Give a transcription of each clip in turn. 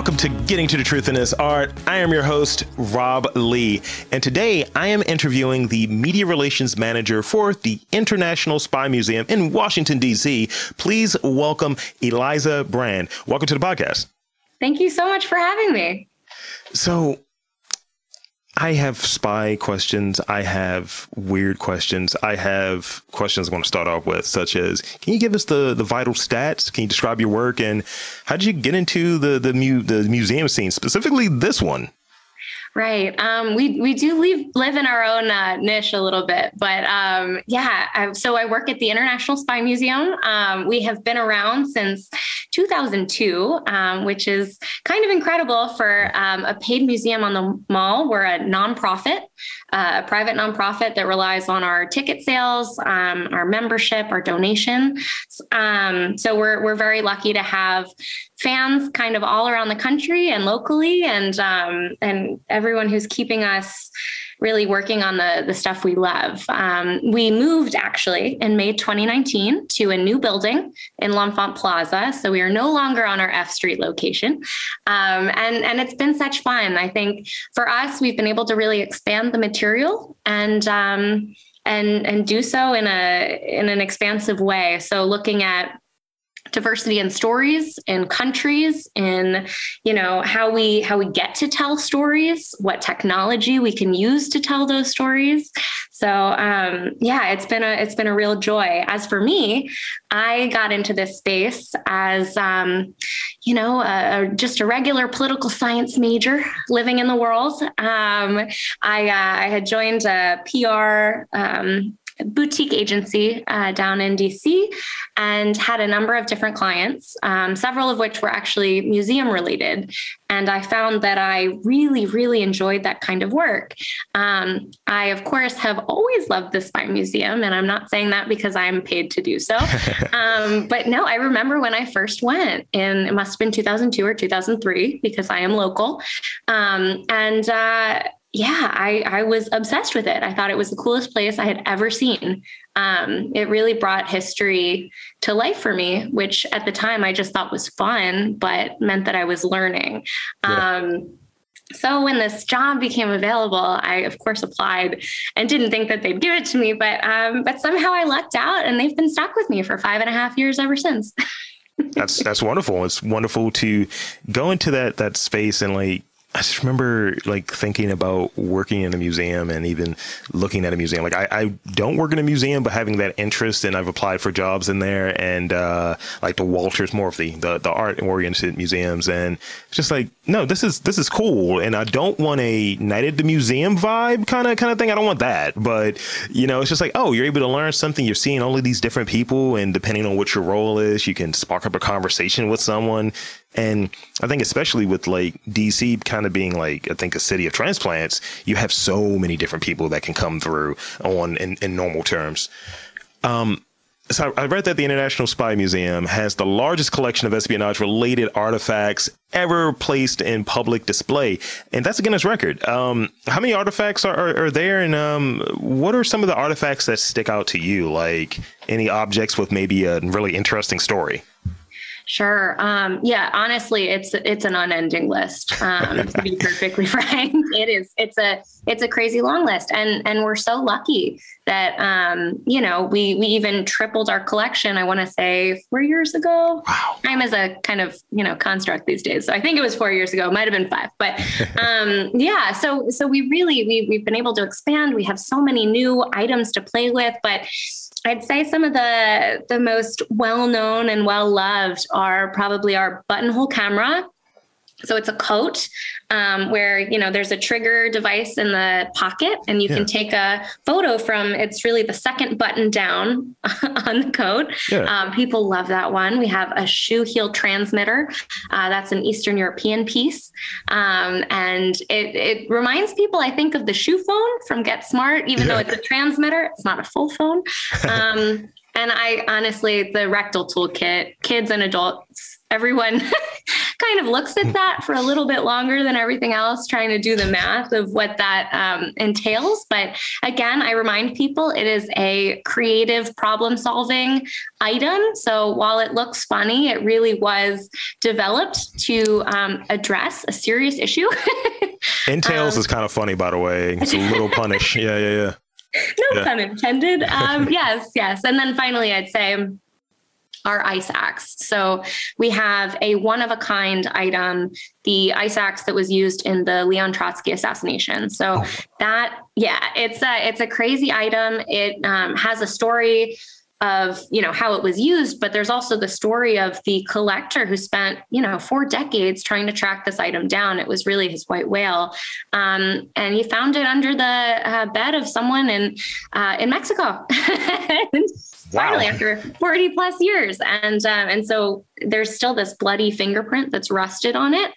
welcome to Getting to the Truth in This Art. I am your host, Rob Lee, and today I am interviewing the Media Relations Manager for the International Spy Museum in Washington, D.C. Please welcome Aliza Bran. Welcome to the podcast. Thank you so much for having me. So, I have spy questions. I have weird questions. I have questions I want to start off with, such as, can you give us the, the vital stats? Can you describe your work and how did you get into the the, mu- the museum scene, specifically this one? Right. Um, we we do leave, live in our own uh, niche a little bit, but um, yeah. I, so I work at the International Spy Museum. Um, we have been around since 2002, um, which is kind of incredible for um, a paid museum on the mall. We're a nonprofit, uh, a private nonprofit that relies on our ticket sales, um, our membership, our donation. so we're we're very lucky to have fans kind of all around the country and locally, and and everyone who's keeping us really working on the, the stuff we love. Um, we moved actually in May 2019 to a new building in L'Enfant Plaza. So we are no longer on our F Street location. Um, and, and it's been such fun. I think for us, we've been able to really expand the material and, um, and, and do so in a, in an expansive way. So looking at diversity in stories in countries in you know how we how we get to tell stories what technology we can use to tell those stories. So um, yeah it's been a it's been a real joy. As for me i got into this space as um, you know a, a, just a regular political science major living in the world. Um, I, uh, I had joined a pr um, boutique agency uh, down in DC and had a number of different clients, um, several of which were actually museum related. And I found that I really, really enjoyed that kind of work. Um, I, of course, have always loved the Spy Museum, and I'm not saying that because I'm paid to do so. um, but no, I remember when I first went, and it must have been 2002 or 2003 because I am local. Um, and uh, yeah, I, I was obsessed with it. I thought it was the coolest place I had ever seen. Um, it really brought history to life for me, which at the time I just thought was fun, but meant that I was learning. Yeah. Um, so when this job became available, I of course applied and didn't think that they'd give it to me, but um, but somehow I lucked out, and they've been stuck with me for five and a half years ever since. that's that's wonderful. It's wonderful to go into that that space and like I just remember like thinking about working in a museum and even looking at a museum. Like I, I don't work in a museum, but having that interest and I've applied for jobs in there and uh, like the Walters, more of the, the, art oriented museums. And it's just like, no, this is this is cool. And I don't want a night at the museum vibe kind of kind of thing. I don't want that. But you know, it's just like, oh, you're able to learn something. You're seeing all of these different people, and depending on what your role is, you can spark up a conversation with someone. And I think especially with like DC kind of being like I think a city of transplants, you have so many different people that can come through on in, in normal terms. Um, so I read that the International Spy Museum has the largest collection of espionage related artifacts ever placed in public display. And that's a Guinness record. Um, how many artifacts are, are, are there? And um, what are some of the artifacts that stick out to you? Like any objects with maybe a really interesting story? Sure. Um, yeah. Honestly, it's it's an unending list. Um, to be perfectly frank, it is. It's a it's a crazy long list, and and we're so lucky that um, you know we we even tripled our collection. I want to say four years ago. Wow. Time is a kind of you know construct these days, so I think it was four years ago. It might have been five, but um, yeah. So so we really we we've been able to expand. We have so many new items to play with, but I'd say some of the the most well known and well loved are probably our buttonhole camera so it's a coat um, where you know there's a trigger device in the pocket, and you yeah. can take a photo from. It's really the second button down on the coat. Yeah. Um, people love that one. We have a shoe heel transmitter. Uh, that's an Eastern European piece, um, and it it reminds people, I think, of the shoe phone from Get Smart. Even yeah. though it's a transmitter, it's not a full phone. Um, and I honestly, the rectal toolkit, kids and adults everyone kind of looks at that for a little bit longer than everything else, trying to do the math of what that um, entails. But again, I remind people it is a creative problem solving item. So while it looks funny, it really was developed to um, address a serious issue. Entails um, is kind of funny, by the way. It's a little punish. Yeah, yeah, yeah. No yeah. pun intended. Um, yes, yes. And then finally, I'd say our ice axe. So we have a one of a kind item, the ice axe that was used in the Leon Trotsky assassination. So oh. that, yeah, it's a it's a crazy item. It um, has a story of you know how it was used but there's also the story of the collector who spent you know four decades trying to track this item down it was really his white whale um, and he found it under the uh, bed of someone in uh, in mexico finally after 40 plus years and um, and so there's still this bloody fingerprint that's rusted on it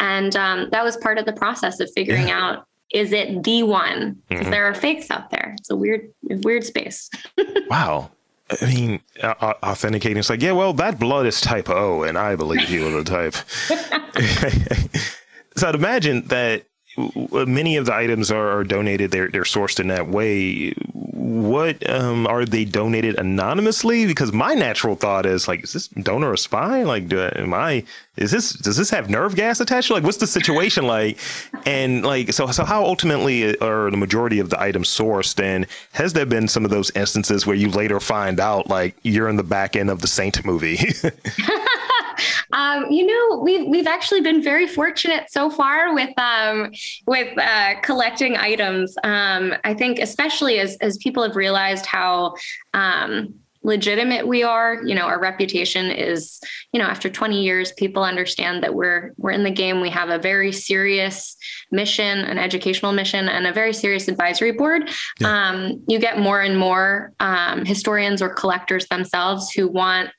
and um, that was part of the process of figuring yeah. out is it the one because mm-hmm. there are fakes out there it's a weird weird space wow I mean, uh, authenticating. It's like, yeah, well, that blood is type O, and I believe you are the type. so I'd imagine that many of the items are, are, donated. They're they're sourced in that way. What um, are they donated anonymously? Because my natural thought is like, is this donor a spy? Like, do, am I? Is this does this have nerve gas attached? Like, what's the situation like? And like, so so how ultimately are the majority of the items sourced? And has there been some of those instances where you later find out like you're in the back end of the Saint movie? Um, you know, we've we've actually been very fortunate so far with um, with uh, collecting items. Um, I think, especially as as people have realized how um, legitimate we are you know our reputation is you know after 20 years people understand that we're we're in the game we have a very serious mission an educational mission and a very serious advisory board yeah. um, you get more and more um, historians or collectors themselves who want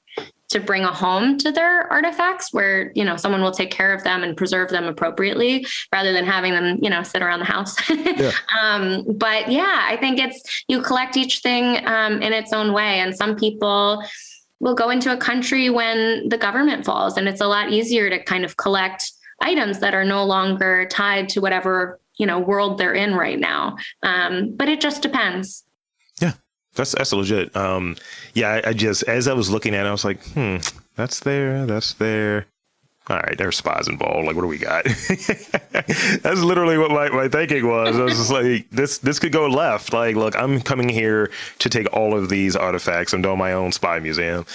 to bring a home to their artifacts where you know someone will take care of them and preserve them appropriately rather than having them you know sit around the house. Yeah. um, but yeah i think it's you collect each thing um, in its own way. And some people will go into a country when the government falls and it's a lot easier to kind of collect items that are no longer tied to whatever you know world they're in right now. Um, but it just depends that's that's legit. Um, yeah, I, I, just as I was looking at it, I was like, hmm, that's there, that's there. All right, there's spies involved. Like, what do we got? that's literally what my, my thinking was. I was like, this this could go left. Like, look, I'm coming here to take all of these artifacts. I'm doing my own spy museum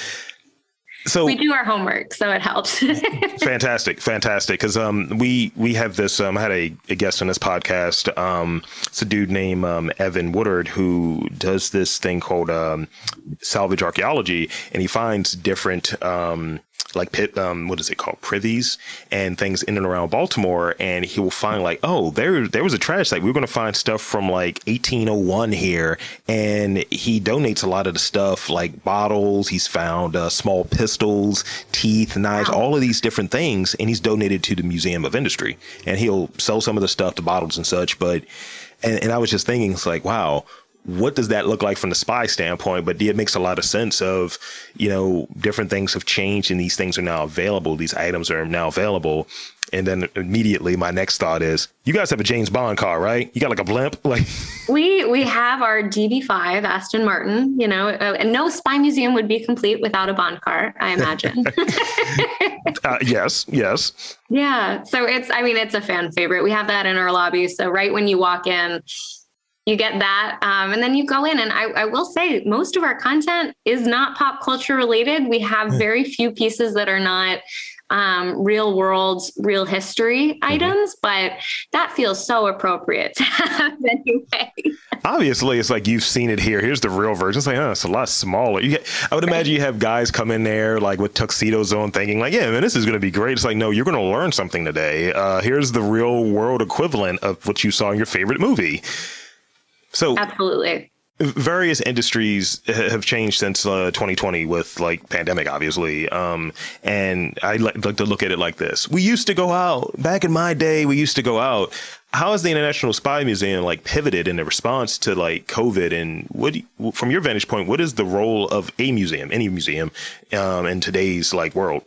so we do our homework, so it helps. fantastic, fantastic. Because um, we we have this. Um, I had a, a guest on this podcast. Um, it's a dude named um, Evan Woodard who does this thing called um, salvage archaeology, and he finds different um like pit, um, what is it called, privies and things in and around Baltimore, and he will find like, oh, there there was a trash site. We are going to find stuff from like 1801 here, and he donates a lot of the stuff like bottles. He's found uh, small pistols, teeth, knives, wow. all of these different things, and he's donated to the Museum of Industry, and he'll sell some of the stuff, the bottles and such. But and, and I was just thinking, it's like, wow what does that look like from the spy standpoint? But it makes a lot of sense of, you know, different things have changed and these things are now available. These items are now available. And then immediately my next thought is, you guys have a James Bond car, right? You got like a blimp, like we we have our DB5 Aston Martin. You know, uh, and no spy museum would be complete without a Bond car. I imagine. uh, yes, yes. Yeah. So it's, I mean, it's a fan favorite. We have that in our lobby. So right when you walk in, you get that um, and then you go in and I, I, will say most of our content is not pop culture related. We have hmm. very few pieces that are not um, real world real history mm-hmm. items but that feels so appropriate to have anyway. Obviously it's like you've seen it here. Here's the real version. It's like oh it's a lot smaller. Get, i would imagine you have guys come in there like with tuxedos on thinking like yeah man this is going to be great. It's like no you're going to learn something today. Uh, here's the real world equivalent of what you saw in your favorite movie so absolutely. Various industries have changed since uh, 2020 with like pandemic, obviously. Um, and I like, like to look at it like this: we used to go out back in my day. We used to go out. How has the International Spy Museum like pivoted in the response to like COVID? And what, from your vantage point, what is the role of a museum, any museum, um, in today's like world?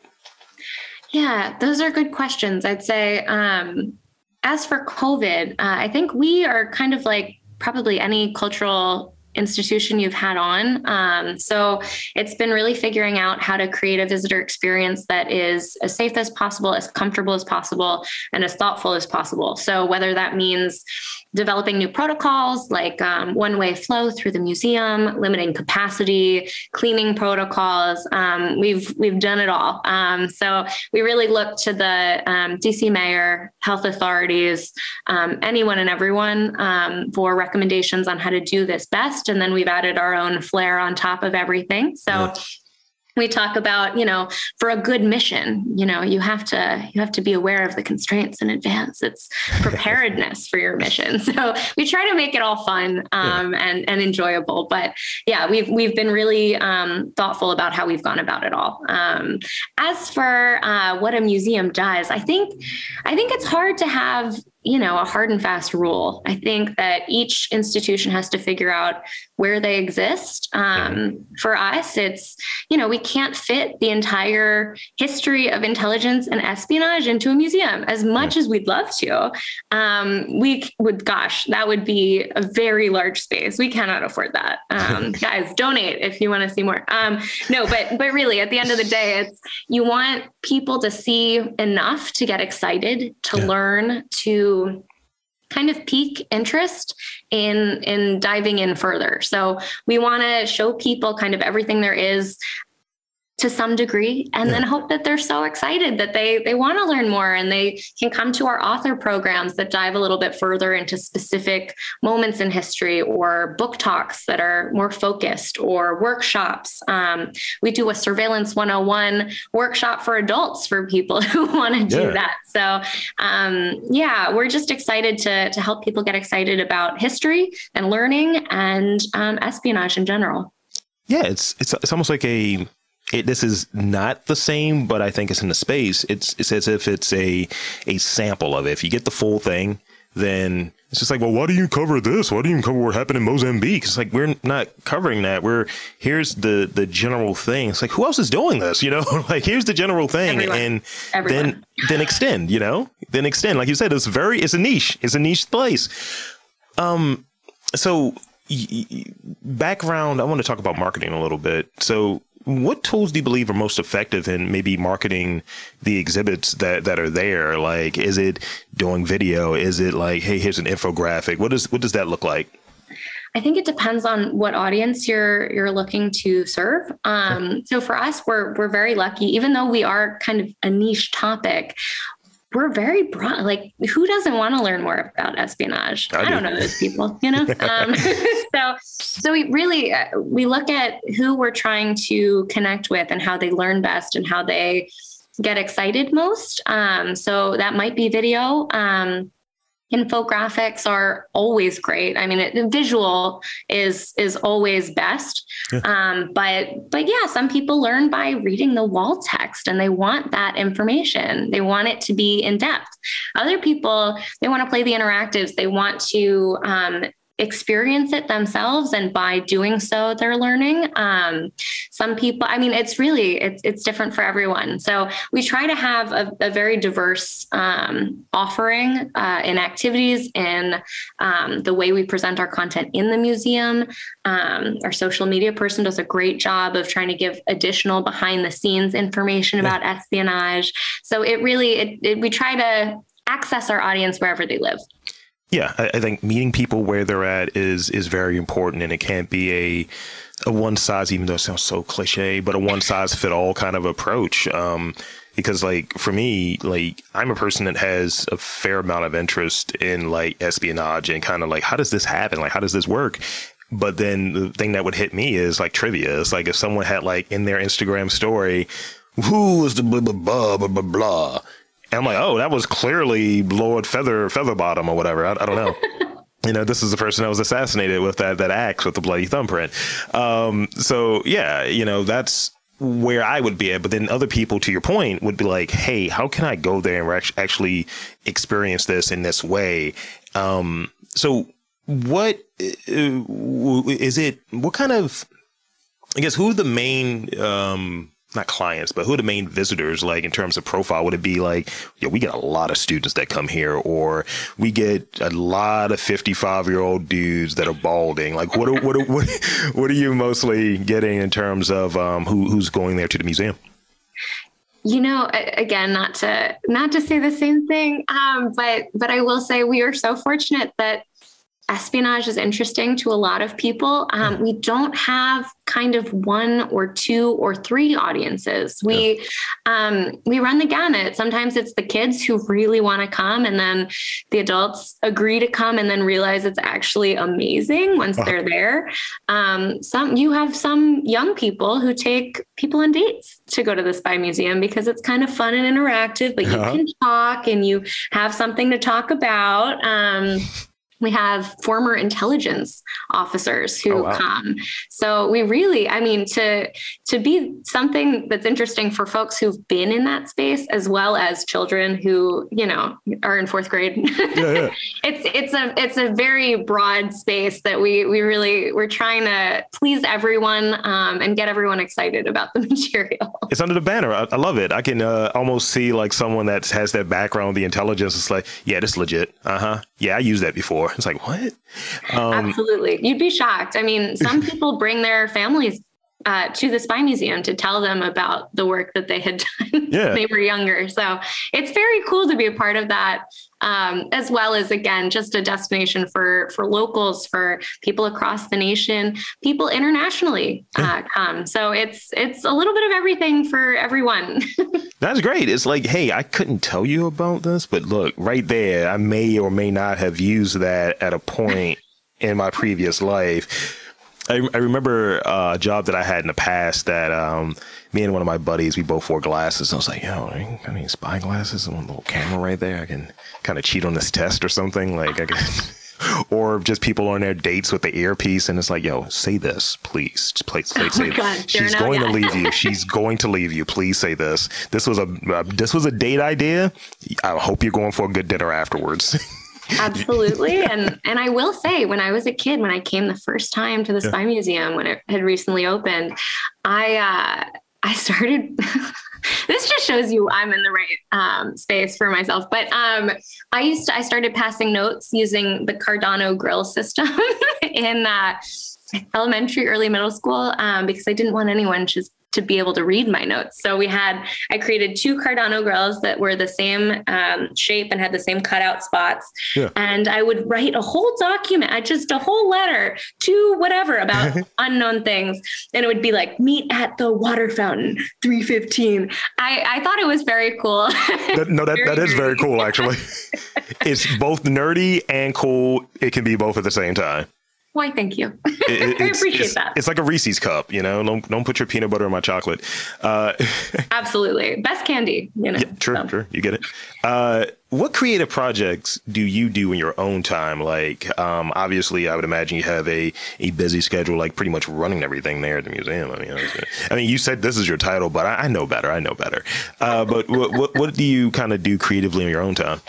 Yeah, those are good questions. I'd say, um, as for COVID, uh, I think we are kind of like probably any cultural institution you've had on. Um, so it's been really figuring out how to create a visitor experience that is as safe as possible, as comfortable as possible, and as thoughtful as possible. So whether that means developing new protocols like um, one way flow through the museum, limiting capacity, cleaning protocols. Um, we've we've done it all. Um, so we really look to the um, DC mayor, health authorities, um, anyone and everyone for recommendations on how to do this best. And then we've added our own flair on top of everything. So. Yeah we talk about you know for a good mission you know you have to you have to be aware of the constraints in advance. It's preparedness for your mission. So we try to make it all fun um, yeah. and and enjoyable. But yeah we've we've been really um, thoughtful about how we've gone about it all. Um, as for uh, what a museum does i think i think it's hard to have you know a hard and fast rule. I think that each institution has to figure out where they exist. Um, for us it's you know we can't fit the entire history of intelligence and espionage into a museum as much as we'd love to. Um, we would gosh that would be a very large space. We cannot afford that. Um, guys donate if you want to see more. Um, no but but really at the end of the day it's you want people to see enough to get excited to yeah. learn to kind of pique interest in in diving in further. So we want to show people kind of everything there is to some degree and yeah. then hope that they're so excited that they they want to learn more and they can come to our author programs that dive a little bit further into specific moments in history or book talks that are more focused or workshops um, we do a surveillance 101 workshop for adults for people who want to do yeah. that so um, yeah we're just excited to to help people get excited about history and learning and um, espionage in general yeah it's it's it's almost like a it, this is not the same, but I think it's in the space. It's it's as if it's a a sample of it. If you get the full thing, then it's just like, well, why do you cover this? Why do you cover what happened in Mozambique? It's like we're not covering that. We're here's the the general thing. It's like who else is doing this? You know, like here's the general thing, Everyone. and Everyone. then then extend. You know, then extend. Like you said, it's very it's a niche. It's a niche place. Um, so background. I want to talk about marketing a little bit. So what tools do you believe are most effective in maybe marketing the exhibits that, that are there? Like, is it doing video? Is it like, hey, here's an infographic? What does what does that look like? I think it depends on what audience you're you're looking to serve. Um, so for us, we're we're very lucky, even though we are kind of a niche topic we're very broad. Like, who doesn't want to learn more about espionage? I, I don't know those people, you know. um, so, so we really uh, we look at who we're trying to connect with and how they learn best and how they get excited most. Um, so that might be video. Um, infographics are always great. I mean it, visual is is always best. Yeah. um, but but yeah some people learn by reading the wall text and they want that information. They want it to be in depth. Other people they want to play the interactives. They want to um, experience it themselves and by doing so they're learning. Um, some people i mean it's really it's, it's different for everyone. So we try to have a, a very diverse um, offering uh, in activities in um, the way we present our content in the museum. Um, our social media person does a great job of trying to give additional behind the scenes information about espionage. So it really it, it, we try to access our audience wherever they live yeah, I, I, think meeting people where they're at is is very important, and it can't be a a one size, even though it sounds so cliche, but a one size fit all kind of approach. Um, because like for me, like I'm a person that has a fair amount of interest in like espionage and kind of like how does this happen? Like how does this work? But then the thing that would hit me is like trivia. It's like if someone had like in their Instagram story, who was the blah blah blah blah blah blah and I'm like, oh, that was clearly Lord Feather Featherbottom or whatever. I, I don't know. you know, this is the person that was assassinated with that that axe with the bloody thumbprint. Um, so yeah, you know, that's where I would be at. But then other people, to your point, would be like, hey, how can I go there and actually experience this in this way? Um, so what uh, it? What kind of? I guess who are the main um, not clients, but who are the main visitors like in terms of profile? Would it be like, yeah, we get a lot of students that come here, or we get a lot of 55 year old dudes that are balding? Like, what are, what are, what, what are you mostly getting in terms of um, who, who's going there to the museum? you know again not to not to say the same thing um, but but i will say we are so fortunate that espionage is interesting to a lot of people. Um, we don't have kind of one or two or three audiences. We yeah. um, we run the gamut. Sometimes it's the kids who really want to come, and then the adults agree to come, and then realize it's actually amazing once uh-huh. they're there. Um, some you have some young people who take people on dates to go to the Spy Museum because it's kind of fun and interactive, but uh-huh. you can talk and you have something to talk about. We have former intelligence officers who oh, wow. come. So we really i mean to to be something that's interesting for folks who've been in that space as well as children who you know are in fourth grade. Yeah, yeah. it's it's a it's a very broad space that we we really we're trying to please everyone um, and get everyone excited about the material. It's under the banner. I, I love it. I can uh, almost see like someone that has that background the intelligence. It's like yeah this legit. Uh-huh. Yeah i used that before It's like, what? Um, Absolutely. You'd be shocked. I mean, some people bring their families uh, to the Spy Museum to tell them about the work that they had done yeah. when they were younger. So it's very cool to be a part of that, um, as well as again just a destination for for locals, for people across the nation, people internationally uh, come. So it's it's a little bit of everything for everyone. That's great. It's like, hey, I couldn't tell you about this, but look, right there, I may or may not have used that at a point in my previous life I, I remember uh, a job that I had in the past that um, me and one of my buddies, we both wore glasses. And I was like, yo, I got any spy glasses and one little camera right there. I can kind of cheat on this test or something. Like, I can, or just people on their dates with the earpiece and it's like, yo, say this, please. Just play, play, oh say God, She's going to leave you. She's going to leave you. Please say this. This was a, uh, this was a date idea. I hope you're going for a good dinner afterwards. Absolutely. and and I will say when I was a kid, when I came the first time to the yeah. Spy Museum when it had recently opened, I uh I started this just shows you I'm in the right um, space for myself. But um, I used to, I started passing notes using the Cardano grille system in uh, elementary, early middle school um, because I didn't want anyone just to be able to read my notes. So we had, I created two Cardano grilles that were the same um, shape and had the same cutout spots. Yeah. And I would write a whole document, I just a whole letter to whatever about unknown things. And it would be like, meet at the water fountain, 315. I, I thought it was very cool. that, no, that, that is very cool, actually. it's both nerdy and cool. It can be both at the same time. Why? Thank you. It, I appreciate it's, that. It's like a Reese's cup, you know. Don't don't put your peanut butter in my chocolate. Uh, Absolutely, best candy. You know. Yeah, true, so. true. You get it. Uh, what creative projects do you do in your own time? Like, um, obviously, I would imagine you have a, a busy schedule, like pretty much running everything there at the museum. I mean, I mean, you said this is your title, but I, I know better. I know better. Uh, but what, what, what do you kind of do creatively in your own time?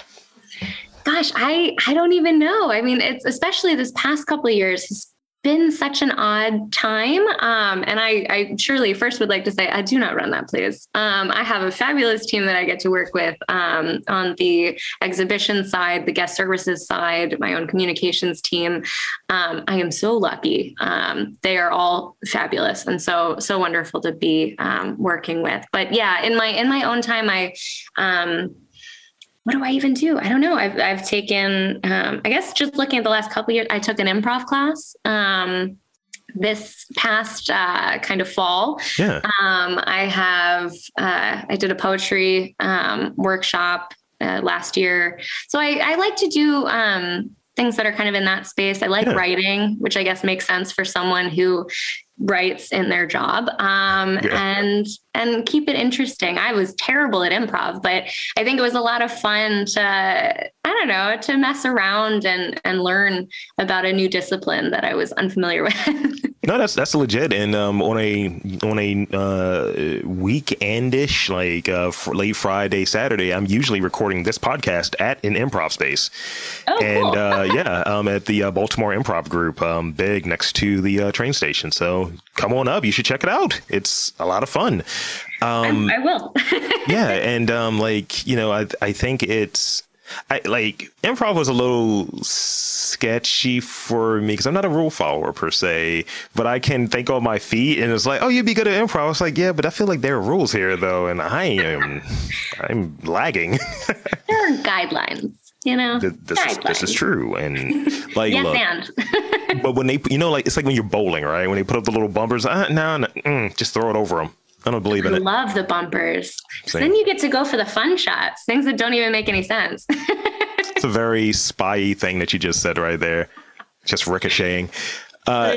Gosh, I I don't even know. I mean, it's especially this past couple of years has been such an odd time. Um, and I, I surely first would like to say I do not run that place. Um, I have a fabulous team that I get to work with um, on the exhibition side, the guest services side, my own communications team. Um, I am so lucky. Um, they are all fabulous and so so wonderful to be um, working with. But yeah, in my in my own time, I what do I even do? I don't know. I've I've taken um, I guess just looking at the last couple years, I took an improv class. Um, this past uh, kind of fall. Yeah. Um, I have uh, I did a poetry um, workshop uh, last year, so I, I like to do um, things that are kind of in that space. I like yeah. writing, which I guess makes sense for someone who writes in their job um, yeah. and and keep it interesting i was terrible at improv but i think it was a lot of fun to i don't know to mess around and and learn about a new discipline that i was unfamiliar with no, that's that's legit. And um, on a on a uh, weekendish, like uh, late Friday, Saturday, I'm usually recording this podcast at an improv space. Oh, and cool. uh, yeah, um, at the uh, Baltimore Improv Group, um, big next to the uh, train station. So come on up, you should check it out. It's a lot of fun. Um, I will. yeah, and um, like you know, I I think it's I like improv was a little sketchy for me because I'm not a rule follower per se, but I can think on my feet and it's like, oh, you'd be good at improv. I was like, yeah, but I feel like there are rules here though, and I am I'm lagging. there are guidelines. You know, this, this, is, this is true, and like, yes, look, and. but when they, you know, like it's like when you're bowling, right? When they put up the little bumpers, uh, no, no mm, just throw it over them. I don't believe in I it. love the bumpers. Then you get to go for the fun shots, things that don't even make any sense. it's a very spy thing that you just said right there, just ricocheting. Uh,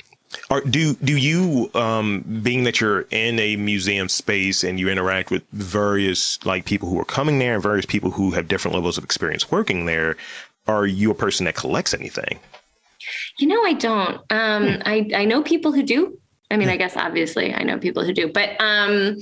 are, do do you, um, being that you're in a museum space and you interact with various like people who are coming there and various people who have different levels of experience working there, are you a person that collects anything? You know, I don't. Um, I I know people who do. I mean, I guess obviously I know people who do, but um,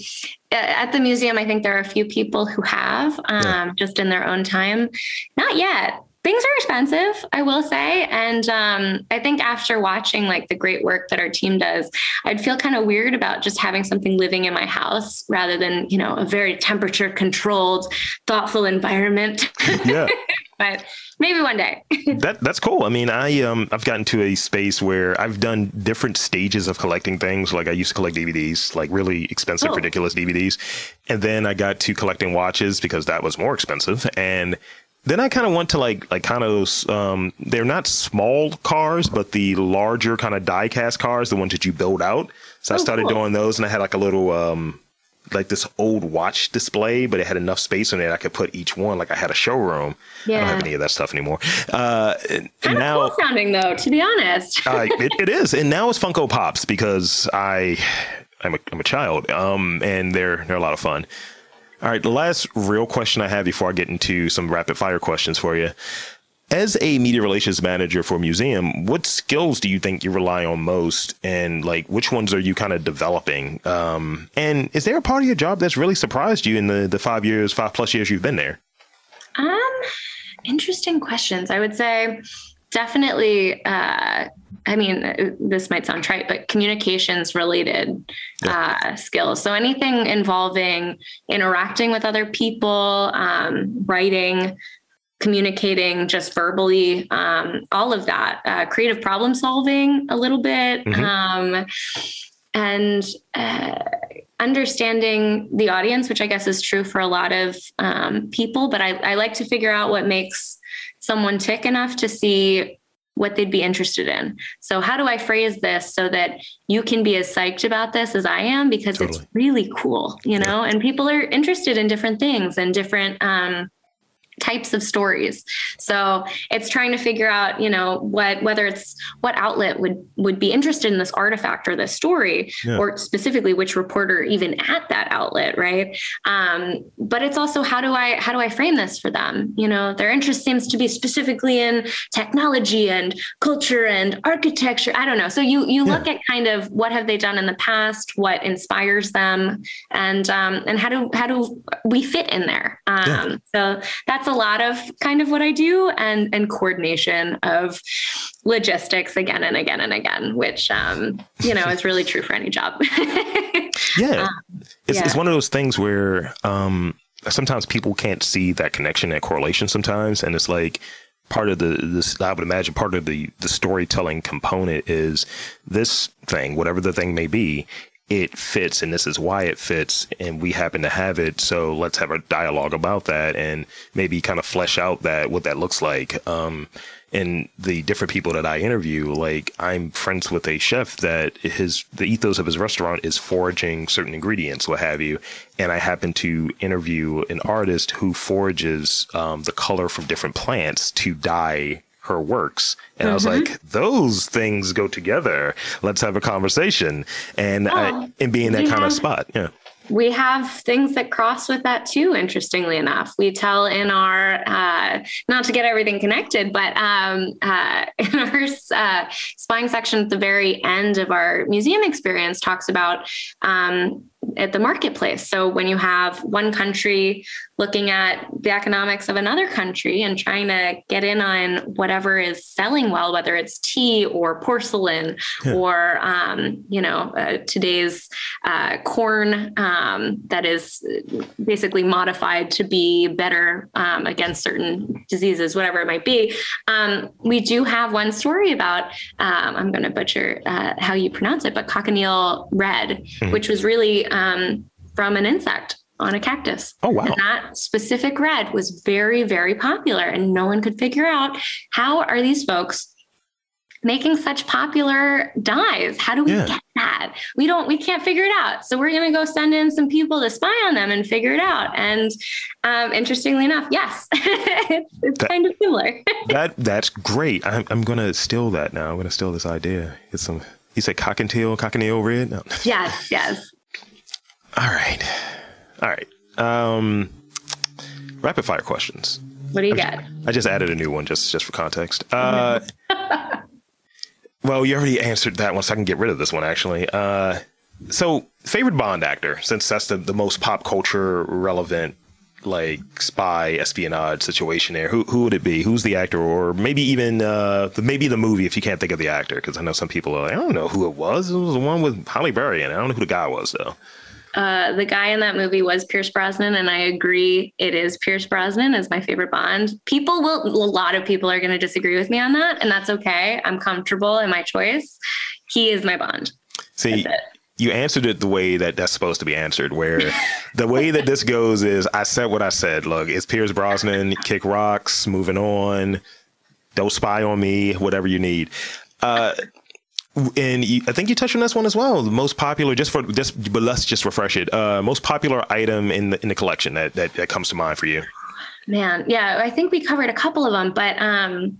at the museum, I think there are a few people who have um, yeah. just in their own time. Not yet. Things are expensive, I will say. And um, I think after watching like the great work that our team does, I'd feel kind of weird about just having something living in my house rather than, you know, a very temperature controlled, thoughtful environment. Yeah. but maybe one day. that that's cool. I mean, I um I've gotten to a space where I've done different stages of collecting things. Like I used to collect DVDs, like really expensive, oh. ridiculous DVDs, and then I got to collecting watches because that was more expensive, and then I kind of went to like like kind of um they're not small cars, but the larger kind of die cast cars, the ones that you build out. So oh, I started cool. doing those, and I had like a little um like this old watch display, but it had enough space in it I could put each one. Like I had a showroom. Yeah. I don't have any of that stuff anymore. Uh, kind now, cool sounding though, to be honest. uh, it, it is, and now it's Funko Pops because I, I'm a, I'm a child, um, and they're they're a lot of fun. All right, the last real question I have before I get into some rapid fire questions for you. As a media relations manager for a museum, what skills do you think you rely on most, and like which ones are you kind of developing? Um, and is there a part of your job that's really surprised you in the the five years, five plus years you've been there? Um, interesting questions. I would say definitely. Uh, I mean, this might sound trite, but communications related uh, skills. So anything involving interacting with other people, um, writing communicating just verbally, um, all of that, uh, creative problem solving a little bit, mm-hmm. um, and uh, understanding the audience, which I guess is true for a lot of um, people. But I, I like to figure out what makes someone tick enough to see what they'd be interested in. So, how do I phrase this so that you can be as psyched about this as I am? Because totally. it's really cool, you know, yeah. and people are interested in different things and different um, types of stories so it's trying to figure out you know what whether it's what outlet would would be interested in this artifact or this story yeah. or specifically which reporter even at that outlet right um, but it's also how do i how do i frame this for them you know their interest seems to be specifically in technology and culture and architecture i don't know so you you yeah. look at kind of what have they done in the past what inspires them and um, and how do how do we fit in there um, yeah. so that's a lot of kind of what I do and and coordination of logistics again and again and again, which um, you know is really true for any job. yeah. Um, it's, yeah. it's one of those things where um, sometimes people can't see that connection, that correlation sometimes, and it's like part of the this I would imagine part of the the storytelling component is this thing, whatever the thing may be, it fits and this is why it fits and we happen to have it so let's have a dialogue about that and maybe kind of flesh out that what that looks like um and the different people that I interview, like I'm friends with a chef that his the ethos of his restaurant is foraging certain ingredients, what have you. And I happen to interview an artist who forages um, the color from different plants to dye her works. And mm-hmm. I was mm-hmm. like, those things go together. Let's have a conversation. And oh, I, and being that kind of spot. Yeah. we have things that cross with that too interestingly enough we tell in our uh, not to get everything connected but um, uh, in our uh, spying section at the very end of our museum experience talks about um, at the marketplace. So when you have one country looking at the economics of another country and trying to get in on whatever is selling well, whether it's tea or porcelain yeah. or um, you know uh, today's uh, corn um, that is basically modified to be better um, against certain diseases, whatever it might be. Um, we do have one story about um, I'm going to butcher uh, how you pronounce it, but cochineal red, mm-hmm. which was really um, from an insect on a cactus. Oh, wow. And that specific red was very, very popular, and no one could figure out how are these folks making such popular dyes? How do we yeah. get that? We don't we can't figure it out. So we're going to go send in some people to spy on them and figure it out. And um, interestingly enough yes it's, it's that, kind of similar. That that's great. I'm, I'm going to steal that now. I'm going to steal this idea. Get some you said cockatiel cochineal red? No. yes yes all right. All right. Um, rapid fire questions. What do you I got? Just, I just added a new one just just for context. Uh, well, you already answered that one, so I can get rid of this one actually. Uh, so, favorite Bond actor, since that's the, the most pop culture relevant like spy espionage situation there who who would it be who's the actor or maybe even uh maybe the movie if you can't think of the actor because i know some people are like i don't know who it was it was the one with Halle Berry in it i don't know who the guy was though uh, the guy in that movie was Pierce Brosnan, and I agree it is Pierce Brosnan as my favorite Bond. People will, a lot of people are going to disagree with me on that, and that's okay. I'm comfortable in my choice. He is my Bond. See, you answered it the way that that's supposed to be answered. Where the way that this goes is, I said what I said. Look, it's Pierce Brosnan. Kick rocks. Moving on. Don't spy on me. Whatever you need. Uh, and I think you touched on this one as well. The most popular, just for just, but let's just refresh it. Uh, most popular item in the in the collection that, that that comes to mind for you. Man, yeah, I think we covered a couple of them, but um,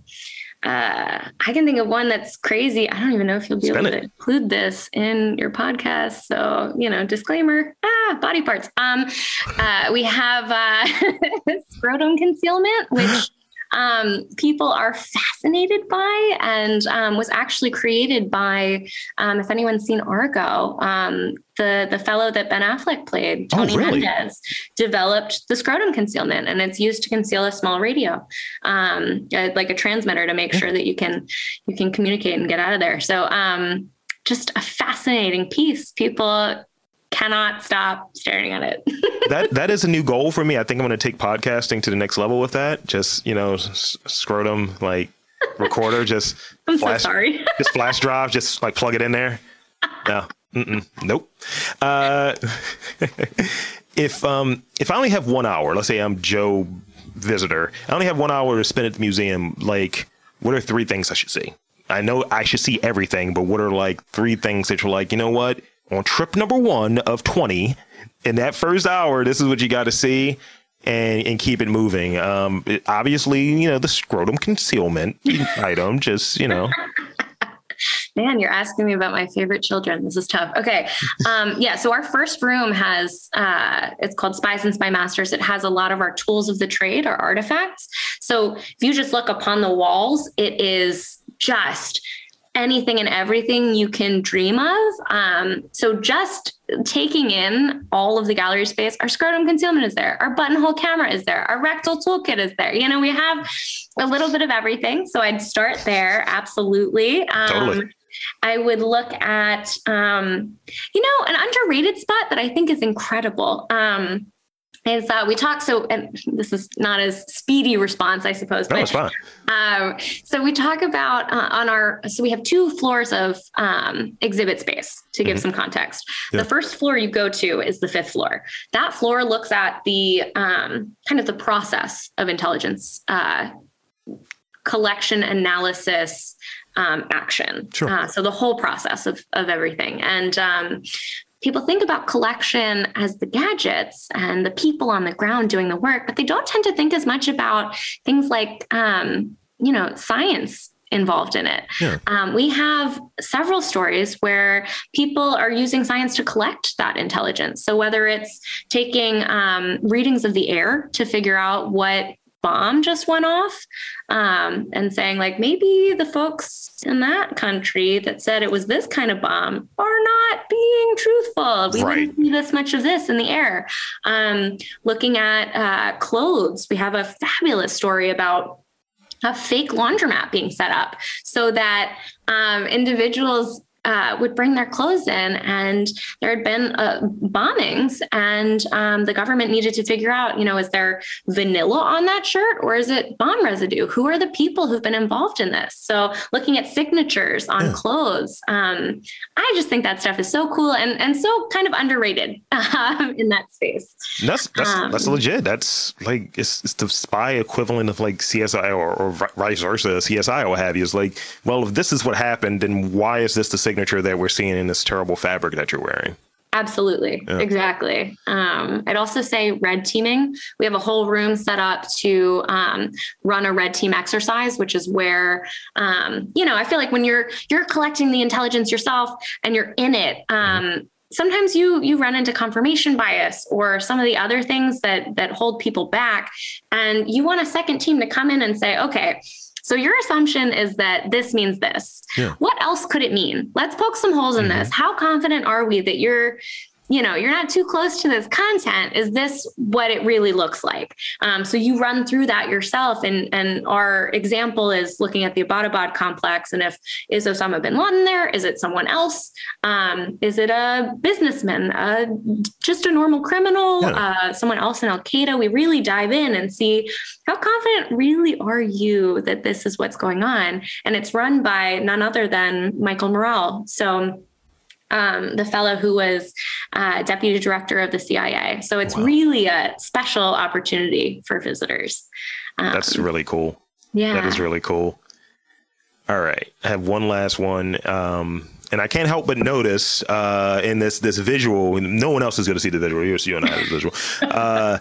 uh, I can think of one that's crazy. I don't even know if you'll be Spend able it. to include this in your podcast. So, you know, disclaimer, ah, body parts. Um, uh, we have uh, scrotum concealment, which um, people are fascinated by and um, was actually created by, um, if anyone's seen Argo, um, the, the fellow that Ben Affleck played, oh, Tony oh, really? Mendez, developed the scrotum concealment and it's used to conceal a small radio, um, like a transmitter to make sure that you can, you can communicate and get out of there. So, um, just a fascinating piece. People cannot stop staring at it. that that is a new goal for me. I think I'm going to take podcasting to the next level with that. Just you know, s- scrotum like recorder. Just I'm flash, so sorry. just flash drive. Just like plug it in there. No, Mm-mm. nope. Uh, if um if I only have one hour, let's say I'm Joe visitor, I only have one hour to spend at the museum. Like, what are three things I should see? I know I should see everything, but what are like three things that you're like, you know what? On trip number one of 20 in that first hour this is what you got to see and and keep it moving um it, obviously you know the scrotum concealment item just you know Man, you're asking me about my favorite children. This is tough. Okay. Um, yeah. So our first room has, uh, it's called Spies and Spy Masters. It has a lot of our tools of the trade, our artifacts. So if you just look upon the walls, it is just anything and everything you can dream of. Um, so just taking in all of the gallery space, our scrotum concealment is there, our buttonhole camera is there, our rectal toolkit is there. You know, we have a little bit of everything. So I'd start there. Absolutely. Um, totally. I would look at, um, you know, an underrated spot that I think is incredible. Um, is that we talk so and this is not as speedy response i suppose no, but, it's fine. Um, so we talk about uh, on our so we have two floors of um, exhibit space to give mm-hmm. some context yeah. the first floor you go to is the fifth floor that floor looks at the um, kind of the process of intelligence uh, collection analysis um, action. Sure. Uh, so the whole process of, of everything. And um, people think about collection as the gadgets and the people on the ground doing the work, but they don't tend to think as much about things like, um, you know, science involved in it. Yeah. Um, we have several stories where people are using science to collect that intelligence. So whether it's taking um, readings of the air to figure out what bomb just went off um, and saying like maybe the folks in that country that said it was this kind of bomb are not being truthful we right. didn't see this much of this in the air um, looking at uh, clothes we have a fabulous story about a fake laundromat being set up so that um, individuals uh, would bring their clothes in, and there had been uh, bombings, and um, the government needed to figure out, you know, is there vanilla on that shirt or is it bomb residue? Who are the people who've been involved in this? So, looking at signatures on yeah. clothes, um, I just think that stuff is so cool and and so kind of underrated um, in that space. That's that's, um, that's legit. That's like it's, it's, the spy equivalent of like CSI or, or vice versa, CSI or what have you. Is like, well, if this is what happened, then why is this the signature that we're seeing in this terrible fabric that you're wearing. Absolutely. Yeah. Exactly. Um, I'd also say red teaming. We have a whole room set up to um, run a red team exercise, which is where, um, you know, I feel like when you're you're collecting the intelligence yourself and you're in it, mm-hmm. sometimes you you run into confirmation bias or some of the other things that that hold people back, and you want a second team to come in and say, okay so your assumption is that this means this. Yeah. What else could it mean? Let's poke some holes in mm-hmm. this. How confident are we that you're you know you're not too close to this content is this what it really looks like? Um, so you run through that yourself and and our example is looking at the abbottabad complex and if is osama bin laden there? Is it someone else? Um, is it a businessman uh, just a normal criminal yeah. uh, someone else in al-qaeda? We really dive in and see how confident really are you that this is what's going on and it's run by none other than michael morell. So um, the fellow who was uh, deputy director of the CIA. So it's wow. really a special opportunity for visitors. Um, That's really cool. Yeah. That is really cool. All right. I have one last one. Um, and I can't help but notice uh, in this this visual, no one else is going to see the visual. You're you and I the visual. Uh,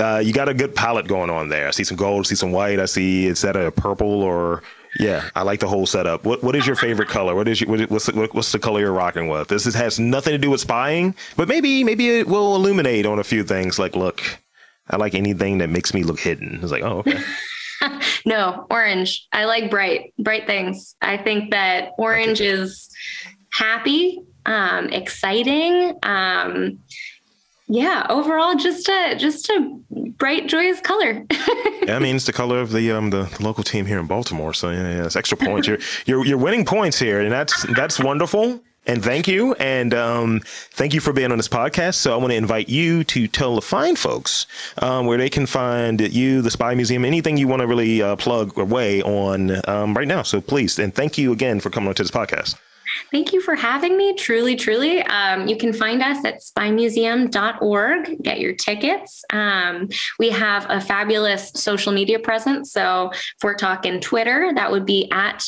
uh, you got a good palette going on there. I see some gold, I see some white. I see is that a purple or yeah, I like the whole setup. What what is your favorite color? What is your, what, what's the, what's the color you're rocking with? This is, has nothing to do with spying, but maybe maybe it will illuminate on a few things. Like, look, I like anything that makes me look hidden. It's like, oh, okay. no, orange. I like bright, bright things. I think that orange okay. is happy, um, exciting. Um, yeah, overall, just a just a bright, joyous color. yeah, I mean it's the color of the um the local team here in Baltimore. So yeah, yeah it's extra points. You're you're you're winning points here, and that's that's wonderful. And thank you, and um, thank you for being on this podcast. So I want to invite you to tell the fine folks um, where they can find you, the Spy Museum, anything you want to really uh, plug away on um, right now. So please, and thank you again for coming on to this podcast. Thank you for having me. Truly, truly. Um, you can find us at spymuseum.org. Get your tickets. Um, we have a fabulous social media presence. So if we're talking Twitter, that would be at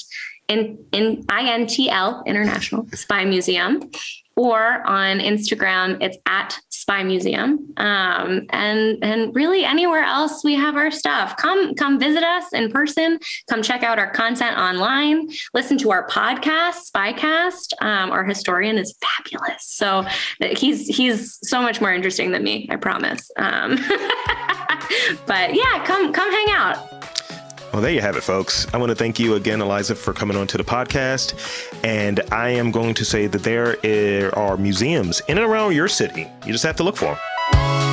in, in INTL International Spy Museum or on Instagram, it's at Spy Museum. Um, and and really anywhere else we have our stuff. Come come visit us in person. Come check out our content online. Listen to our podcast, Spycast. Um, our historian is fabulous. So he's he's so much more interesting than me. I promise. Um, but yeah, come come hang out. Well, there you have it, folks. I want to thank you again, Aliza, for coming on to the podcast. And I am going to say that there are museums in and around your city. You just have to look for them.